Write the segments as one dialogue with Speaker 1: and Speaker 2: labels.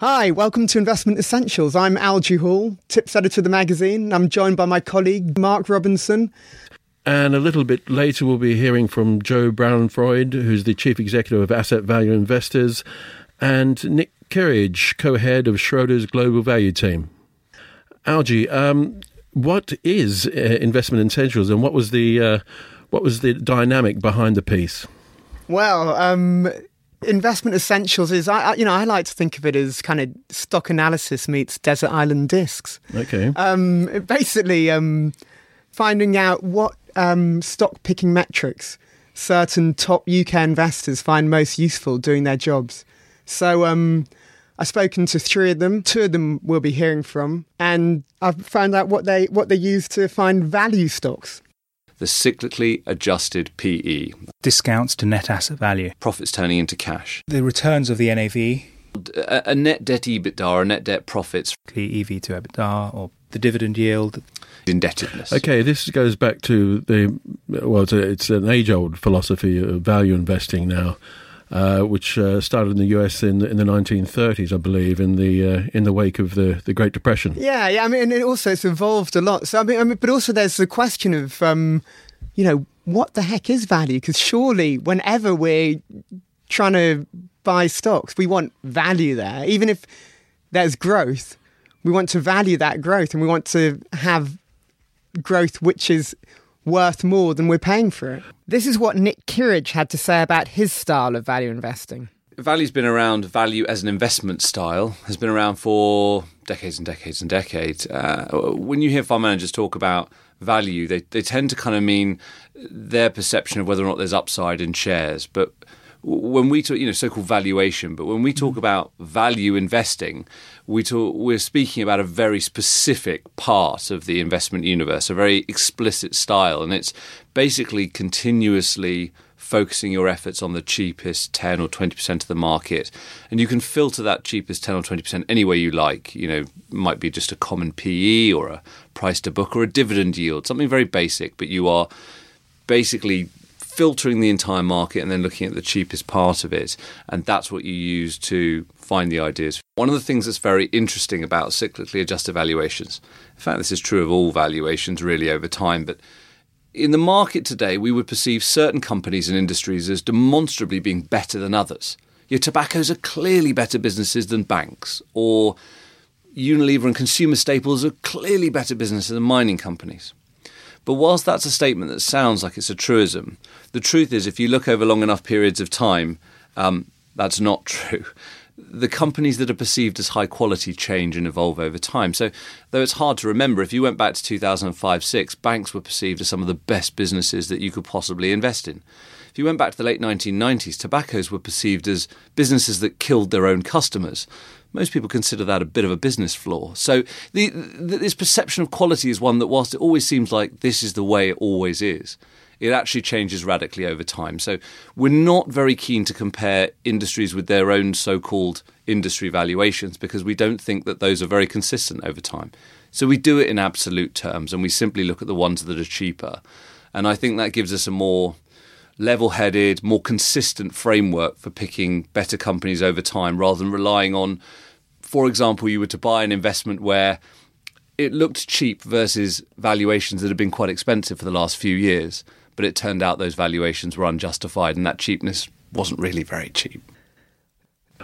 Speaker 1: Hi, welcome to Investment Essentials. I'm Algy Hall, tips editor of the magazine. I'm joined by my colleague Mark Robinson.
Speaker 2: And a little bit later, we'll be hearing from Joe Bauernfreund, who's the chief executive of Asset Value Investors, and Nick Kirrage, co head of Schroders Global Value Team. Algy, um, what is uh, Investment Essentials and what was the, uh, what was the dynamic behind the piece?
Speaker 1: Well, um, investment essentials is I, you know I like to think of it as kind of stock analysis meets desert island discs.
Speaker 2: Okay.
Speaker 1: Um, basically, um, finding out what um, stock picking metrics certain top UK investors find most useful doing their jobs. So um, I've spoken to three of them. Two of them we'll be hearing from, and I've found out what they what they use to find value stocks
Speaker 3: the cyclically adjusted PE.
Speaker 4: Discounts to net asset value.
Speaker 3: Profits turning into cash.
Speaker 4: The returns of the NAV.
Speaker 3: A, a net debt EBITDA or a net debt profits.
Speaker 4: EV to EBITDA or the dividend yield.
Speaker 3: Indebtedness.
Speaker 2: Okay, this goes back to the, well, it's, a, it's an age old philosophy of value investing now. Uh, which uh, started in the US in, in the 1930s, I believe, in the uh, in the wake of the, the Great Depression.
Speaker 1: Yeah, yeah. I mean, it also it's evolved a lot. So I mean, I mean but also there's the question of, um, you know, what the heck is value? Because surely, whenever we're trying to buy stocks, we want value there, even if there's growth. We want to value that growth, and we want to have growth which is worth more than we're paying for it. This is what Nick Kirrage had to say about his style of value investing.
Speaker 3: Value's been around, value as an investment style has been around for decades and decades and decades. Uh, when you hear fund managers talk about value, they, they tend to kind of mean their perception of whether or not there's upside in shares. But when we talk, you know, so-called valuation, but when we talk mm. about value investing, we talk, we're speaking about a very specific part of the investment universe, a very explicit style, and it's basically continuously focusing your efforts on the cheapest 10 or 20% of the market. And you can filter that cheapest 10 or 20% any way you like. You know, might be just a common PE or a price to book or a dividend yield, something very basic, but you are basically filtering the entire market and then looking at the cheapest part of it. And that's what you use to find the ideas. One of the things that's very interesting about cyclically adjusted valuations, in fact, this is true of all valuations really over time, but in the market today, we would perceive certain companies and industries as demonstrably being better than others. Your tobaccos are clearly better businesses than banks, or Unilever and consumer staples are clearly better businesses than mining companies. But whilst that's a statement that sounds like it's a truism, the truth is, if you look over long enough periods of time, um, that's not true. The companies that are perceived as high quality change and evolve over time. So, though it's hard to remember, if you went back to 2005 6, banks were perceived as some of the best businesses that you could possibly invest in. If you went back to the late 1990s, tobaccos were perceived as businesses that killed their own customers most people consider that a bit of a business flaw. So the, the, this perception of quality is one that, whilst it always seems like this is the way it always is, it actually changes radically over time. So we're not very keen to compare industries with their own so-called industry valuations because we don't think that those are very consistent over time. So we do it in absolute terms and we simply look at the ones that are cheaper. And I think that gives us a more level headed, more consistent framework for picking better companies over time rather than relying on, for example, you were to buy an investment where it looked cheap versus valuations that have been quite expensive for the last few years, but it turned out those valuations were unjustified and that cheapness wasn't really very cheap.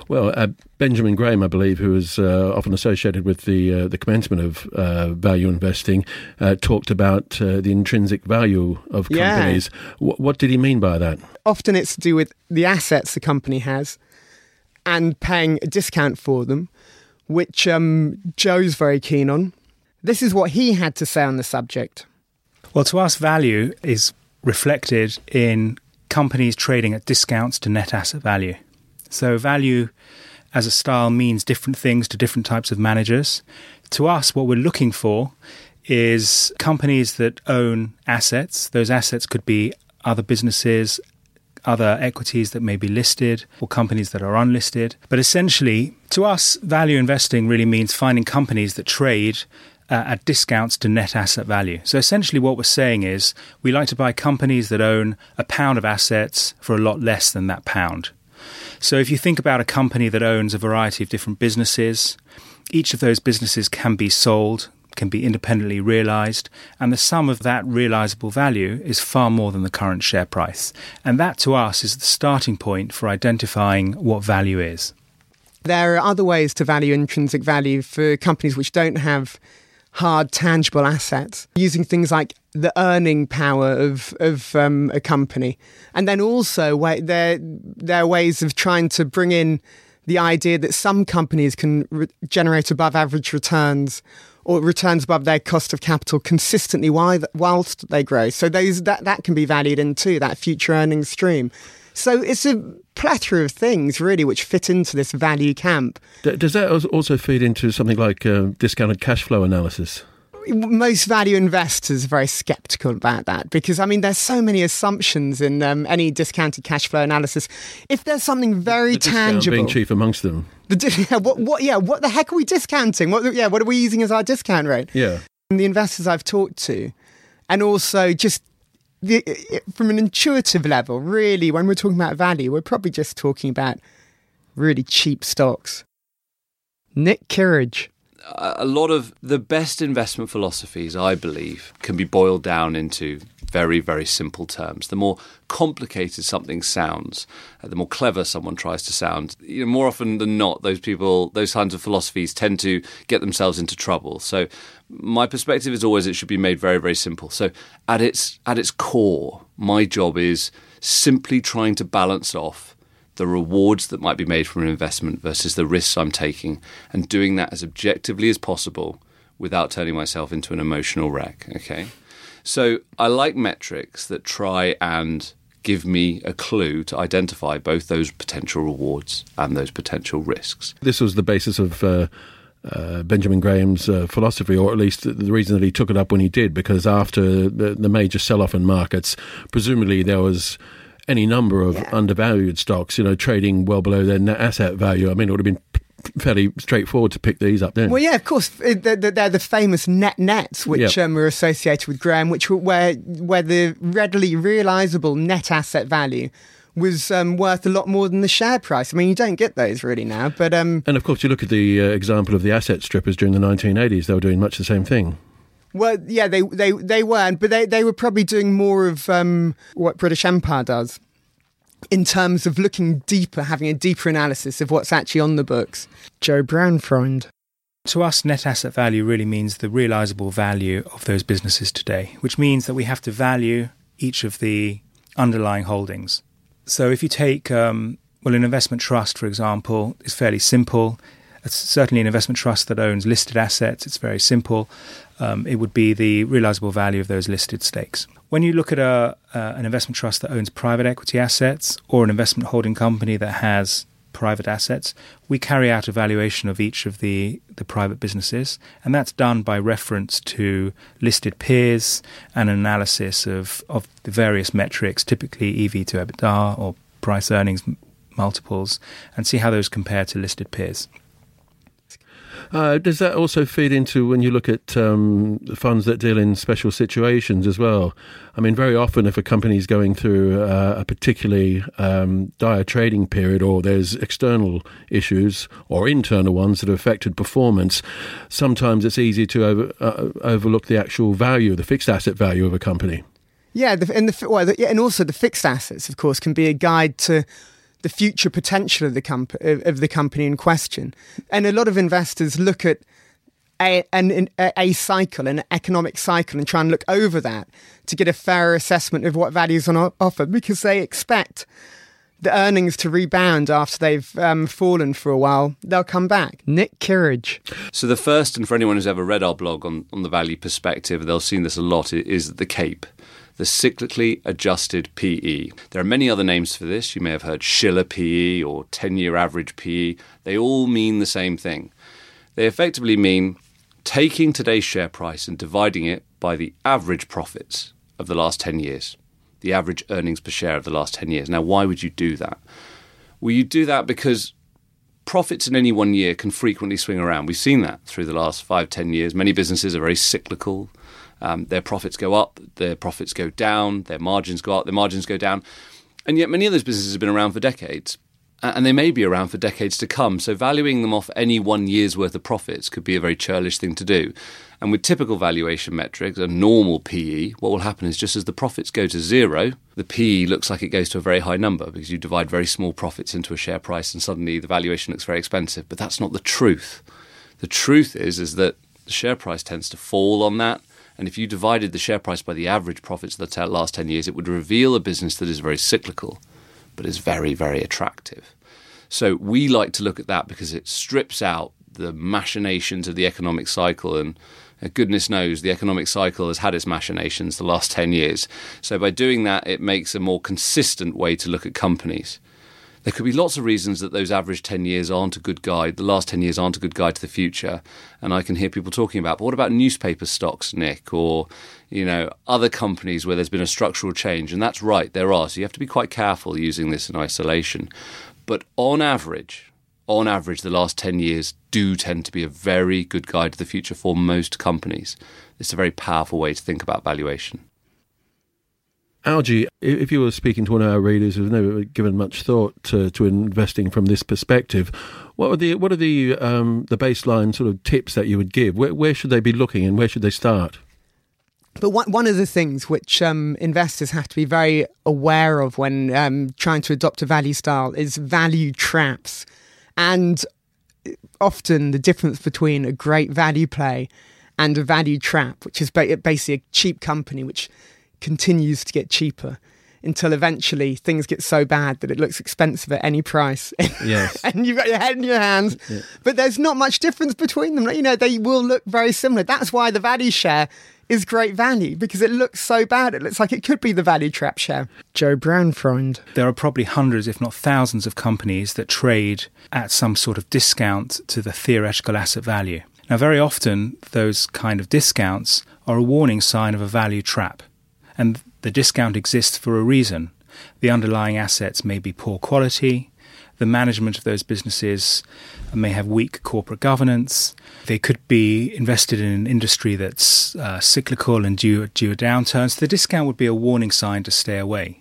Speaker 2: Well, uh, Benjamin Graham, I believe, who is uh, often associated with the uh, the commencement of uh, value investing, uh, talked about uh, the intrinsic value of companies. Yeah. W- what did he mean by that?
Speaker 1: Often, it's to do with the assets the company has and paying a discount for them, which um, Joe's very keen on. This is what he had to say on the subject.
Speaker 4: Well, to us, value is reflected in companies trading at discounts to net asset value. So, value as a style means different things to different types of managers. To us, what we're looking for is companies that own assets. Those assets could be other businesses, other equities that may be listed, or companies that are unlisted. But essentially, to us, value investing really means finding companies that trade uh, at discounts to net asset value. So essentially, what we're saying is we like to buy companies that own a pound of assets for a lot less than that pound. So if you think about a company that owns a variety of different businesses, each of those businesses can be sold, can be independently realized, and the sum of that realizable value is far more than the current share price. And that to us is the starting point for identifying what value is.
Speaker 1: There are other ways to value intrinsic value for companies which don't have hard, tangible assets, using things like the earning power of of um, a company, and then also there are ways of trying to bring in the idea that some companies can re- generate above average returns or returns above their cost of capital consistently whilst they grow. So those that that can be valued into that future earnings stream. So it's a plethora of things really which fit into this value camp.
Speaker 2: Does that also feed into something like uh, discounted cash flow analysis?
Speaker 1: most value investors are very skeptical about that because I mean there's so many assumptions in um, any discounted cash flow analysis. If there's something very
Speaker 2: the
Speaker 1: tangible,
Speaker 2: being chief amongst them.
Speaker 1: The, yeah, what, what, yeah, what the heck are we discounting? What, yeah, what are we using as our discount rate?
Speaker 2: Yeah,
Speaker 1: and the investors I've talked to, and also just the, from an intuitive level, really, when we're talking about value, we're probably just talking about really cheap stocks. Nick Kirrage
Speaker 3: a lot of the best investment philosophies, I believe, can be boiled down into very, very simple terms. The more complicated something sounds, uh, the more clever someone tries to sound. You know, more often than not, those people, those kinds of philosophies tend to get themselves into trouble. So, my perspective is always it should be made very, very simple. So, at its at its core, my job is simply trying to balance off the rewards that might be made from an investment versus the risks I'm taking, and doing that as objectively as possible without turning myself into an emotional wreck. Okay. So I like metrics that try and give me a clue to identify both those potential rewards and those potential risks.
Speaker 2: This was the basis of. Uh, uh, Benjamin Graham's uh, philosophy, or at least the reason that he took it up when he did, because after the, the major sell off in markets, presumably there was any number of yeah. undervalued stocks, you know, trading well below their net asset value. I mean, it would have been fairly straightforward to pick these up then.
Speaker 1: Well, yeah, of course, they're, they're the famous net nets, which yep. um, were associated with Graham, which were where where the readily realizable net asset value was um, worth a lot more than the share price. I mean, you don't get those really now, but um,
Speaker 2: and of course, you look at the uh, example of the asset strippers during the 1980s; they were doing much the same thing.
Speaker 1: Well, yeah, they they they weren't, but they they were probably doing more of um, what British Empire does in terms of looking deeper, having a deeper analysis of what's actually on the books. Joe Bauernfreund.
Speaker 4: To us, net asset value really means the realizable value of those businesses today, which means that we have to value each of the underlying holdings. So if you take, um, well, an investment trust, for example, is fairly simple. It's certainly an investment trust that owns listed assets. It's very simple. Um, it would be the realizable value of those listed stakes. When you look at a, uh, an investment trust that owns private equity assets or an investment holding company that has private assets, we carry out a valuation of each of the, the private businesses, and that's done by reference to listed peers and an analysis of, of the various metrics, typically EV to EBITDA or price earnings multiples, and see how those compare to listed peers.
Speaker 2: Uh, does that also feed into when you look at um, funds that deal in special situations as well? I mean, very often, if a company is going through uh, a particularly um, dire trading period, or there's external issues or internal ones that have affected performance, sometimes it's easy to over, uh, overlook the actual value, the fixed asset value of a company.
Speaker 1: Yeah, the, and the well, the, and also the fixed assets, of course, can be a guide to the future potential of the, comp- of the company in question. And a lot of investors look at a, an, a cycle, an economic cycle, and try and look over that to get a fairer assessment of what value is on offer because they expect the earnings to rebound after they've um, fallen for a while. They'll come back. Nick Kirrage.
Speaker 3: So, the first, and for anyone who's ever read our blog on, on the value perspective, they'll seen this a lot, is the CAPE the cyclically adjusted PE. There are many other names for this. You may have heard Shiller PE or 10 year average PE. They all mean the same thing. They effectively mean taking today's share price and dividing it by the average profits of the last 10 years, the average earnings per share of the last 10 years. Now, why would you do that? Well, you do that because profits in any one year can frequently swing around. We've seen that through the last five, ten years. Many businesses are very cyclical. Um, their profits go up, their profits go down, their margins go up, their margins go down. And yet, many of those businesses have been around for decades. and they may be around for decades to come. So valuing them off any one year's worth of profits could be a very churlish thing to do. And with typical valuation metrics, a normal PE, what will happen is just as the profits go to zero, the PE looks like it goes to a very high number because you divide very small profits into a share price and suddenly the valuation looks very expensive. But that's not the truth. The truth is is that the share price tends to fall on that. And if you divided the share price by the average profits of the last 10 years, it would reveal a business that is very cyclical, but is very, very attractive. So we like to look at that because it strips out the machinations of the economic cycle and uh, goodness knows the economic cycle has had its machinations the last 10 years. So by doing that, it makes a more consistent way to look at companies. There could be lots of reasons that those average 10 years aren't a good guide, the last 10 years aren't a good guide to the future. And I can hear people talking about, but what about newspaper stocks, Nick, or, you know, other companies where there's been a structural change? And that's right, there are. So you have to be quite careful using this in isolation. But on average, on average, the last 10 years do tend to be a very good guide to the future for most companies. It's a very powerful way to think about valuation.
Speaker 2: Algy, if you were speaking to one of our readers who's never given much thought to, to investing from this perspective, what are the what are the um, the baseline sort of tips that you would give? Where, where should they be looking and where should they start?
Speaker 1: But one, one of the things which um, investors have to be very aware of when um, trying to adopt a value style is value traps. And often the difference between a great value play and a value trap, which is basically a cheap company which continues to get cheaper until eventually things get so bad that it looks expensive at any price.
Speaker 2: Yes.
Speaker 1: and you've got your head in your hands. Yeah. But there's not much difference between them. You know, they will look very similar. That's why the value share is great value because it looks so bad. It looks like it could be the value trap share. Joe Bauernfreund.
Speaker 4: There are probably hundreds, if not thousands, of companies that trade at some sort of discount to the theoretical asset value. Now, very often, those kind of discounts are a warning sign of a value trap and the discount exists for a reason. The underlying assets may be poor quality, the management of those businesses may have weak corporate governance. They could be invested in an industry that's uh, cyclical and due, due a downturn. So the discount would be a warning sign to stay away.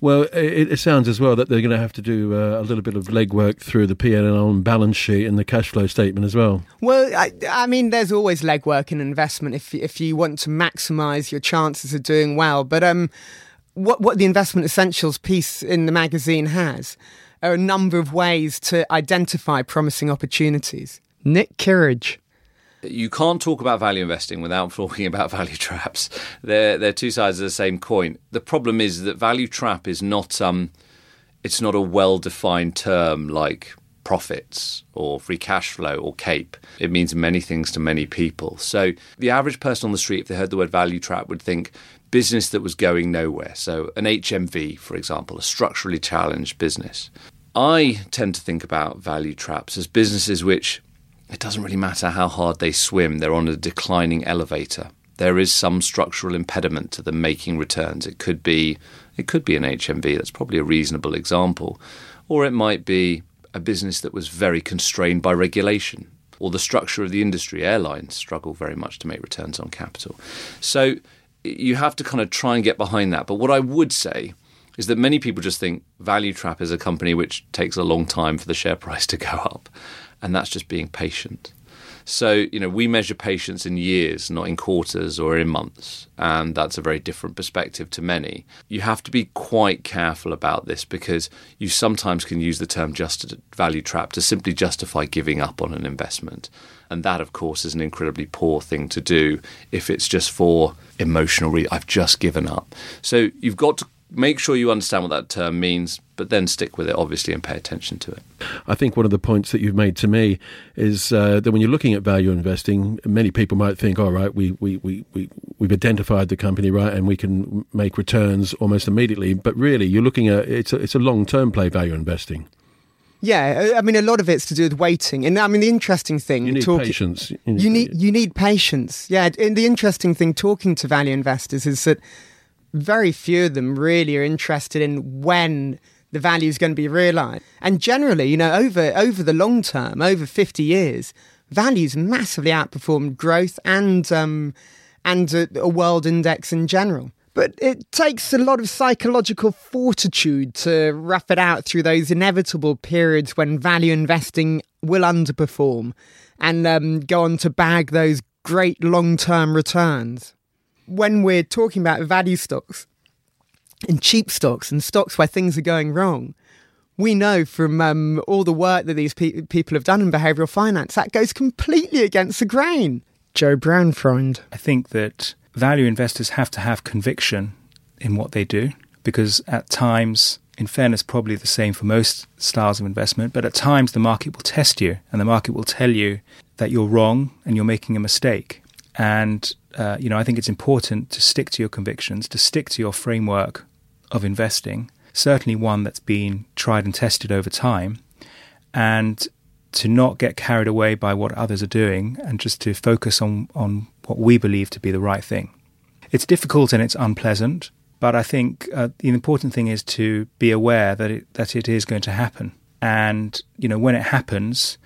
Speaker 2: Well, it, it, sounds as well that they're going to have to do uh, a little bit of legwork through the P&L and balance sheet and the cash flow statement as well.
Speaker 1: Well, I, I mean, there's always legwork in investment if if you want to maximise your chances of doing well. But um, what what the investment essentials piece in the magazine has are a number of ways to identify promising opportunities. Nick Kirrage
Speaker 3: you can't talk about value investing without talking about value traps. They're they're two sides of the same coin. The problem is that value trap is not um, it's not a well defined term like profits or free cash flow or CAPE. It means many things to many people. So the average person on the street, if they heard the word value trap, would think business that was going nowhere. So an HMV, for example, a structurally challenged business. I tend to think about value traps as businesses which it doesn't really matter how hard they swim, they're on a declining elevator. There is some structural impediment to them making returns. It could be it could be an HMV, that's probably a reasonable example. Or it might be a business that was very constrained by regulation. Or the structure of the industry, airlines struggle very much to make returns on capital. So you have to kind of try and get behind that. But what I would say is that many people just think Value Trap is a company which takes a long time for the share price to go up and that's just being patient. So, you know, we measure patience in years, not in quarters or in months. And that's a very different perspective to many. You have to be quite careful about this because you sometimes can use the term just value trap to simply justify giving up on an investment. And that, of course, is an incredibly poor thing to do if it's just for emotional reasons. I've just given up. So you've got to make sure you understand what that term means, but then stick with it, obviously, and pay attention to it.
Speaker 2: I think one of the points that you've made to me is uh, that when you're looking at value investing, many people might think, all right, we, we, we, we, we've identified the company, right, and we can make returns almost immediately. But really, you're looking at it's a, it's a long term play value investing.
Speaker 1: Yeah, I mean, a lot of it's to do with waiting, and I mean, the interesting thing
Speaker 2: you need talking, patience.
Speaker 1: You need, you need you need patience. Yeah, and the interesting thing talking to value investors is that very few of them really are interested in when the value is going to be realized. And generally, you know, over over the long term, over 50 years, values massively outperformed growth and um, and a, a world index in general. But it takes a lot of psychological fortitude to rough it out through those inevitable periods when value investing will underperform and um, go on to bag those great long term returns. When we're talking about value stocks and cheap stocks and stocks where things are going wrong, we know from um, all the work that these pe- people have done in behavioural finance that goes completely against the grain. Joe Bauernfreund.
Speaker 4: I think that value investors have to have conviction in what they do because at times, in fairness, probably the same for most styles of investment, but at times the market will test you and the market will tell you that you're wrong and you're making a mistake. And, uh, you know, I think it's important to stick to your convictions, to stick to your framework of investing, certainly one that's been tried and tested over time, and to not get carried away by what others are doing and just to focus on, on what we believe to be the right thing. It's difficult and it's unpleasant, but I think uh, the important thing is to be aware that it, that it is going to happen. And, you know, when it happens,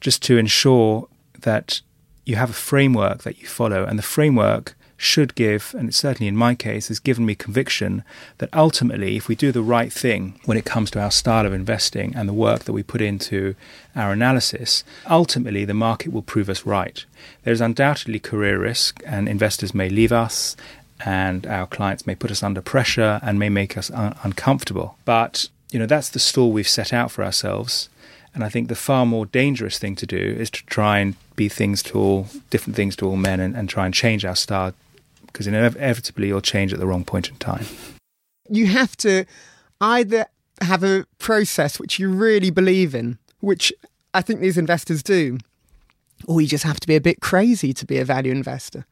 Speaker 4: just to ensure that you have a framework that you follow, and the framework should give, and certainly in my case, has given me conviction that ultimately, if we do the right thing when it comes to our style of investing and the work that we put into our analysis, ultimately the market will prove us right. There's undoubtedly career risk, and investors may leave us, and our clients may put us under pressure and may make us un- uncomfortable. But you know that's the stall we've set out for ourselves. And I think the far more dangerous thing to do is to try and be things to all different things to all men and, and try and change our style because inevitably you'll change at the wrong point in time.
Speaker 1: You have to either have a process which you really believe in, which I think these investors do, or you just have to be a bit crazy to be a value investor.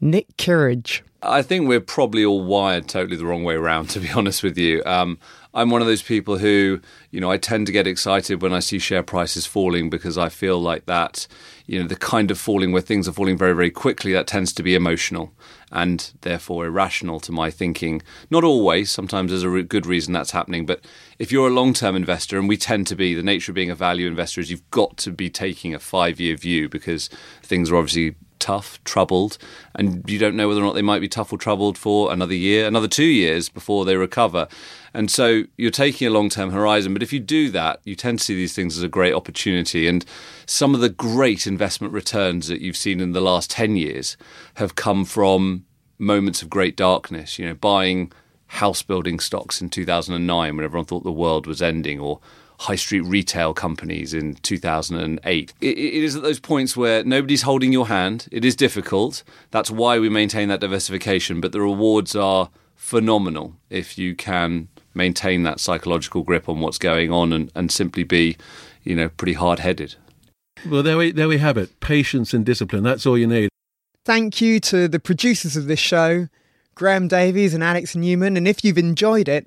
Speaker 1: Nick Kirrage.
Speaker 3: I think we're probably all wired totally the wrong way around, to be honest with you. Um, I'm one of those people who, you know, I tend to get excited when I see share prices falling because I feel like that, you know, the kind of falling where things are falling very, very quickly, that tends to be emotional and therefore irrational to my thinking. Not always, sometimes there's a good reason that's happening, but if you're a long term investor, and we tend to be, the nature of being a value investor is you've got to be taking a five year view because things are obviously tough, troubled, and you don't know whether or not they might be tough or troubled for another year, another two years before they recover. And so you're taking a long term horizon. But if you do that, you tend to see these things as a great opportunity. And some of the great investment returns that you've seen in the last 10 years have come from moments of great darkness, you know, buying house building stocks in 2009 when everyone thought the world was ending, or high street retail companies in 2008. It, it is at those points where nobody's holding your hand. It is difficult. That's why we maintain that diversification, but the rewards are phenomenal if you can maintain that psychological grip on what's going on and, and simply be, you know, pretty hard headed.
Speaker 2: Well, there we, there we have it patience and discipline. That's all you need.
Speaker 1: Thank you to the producers of this show, Graham Davies and Alex Newman. And if you've enjoyed it,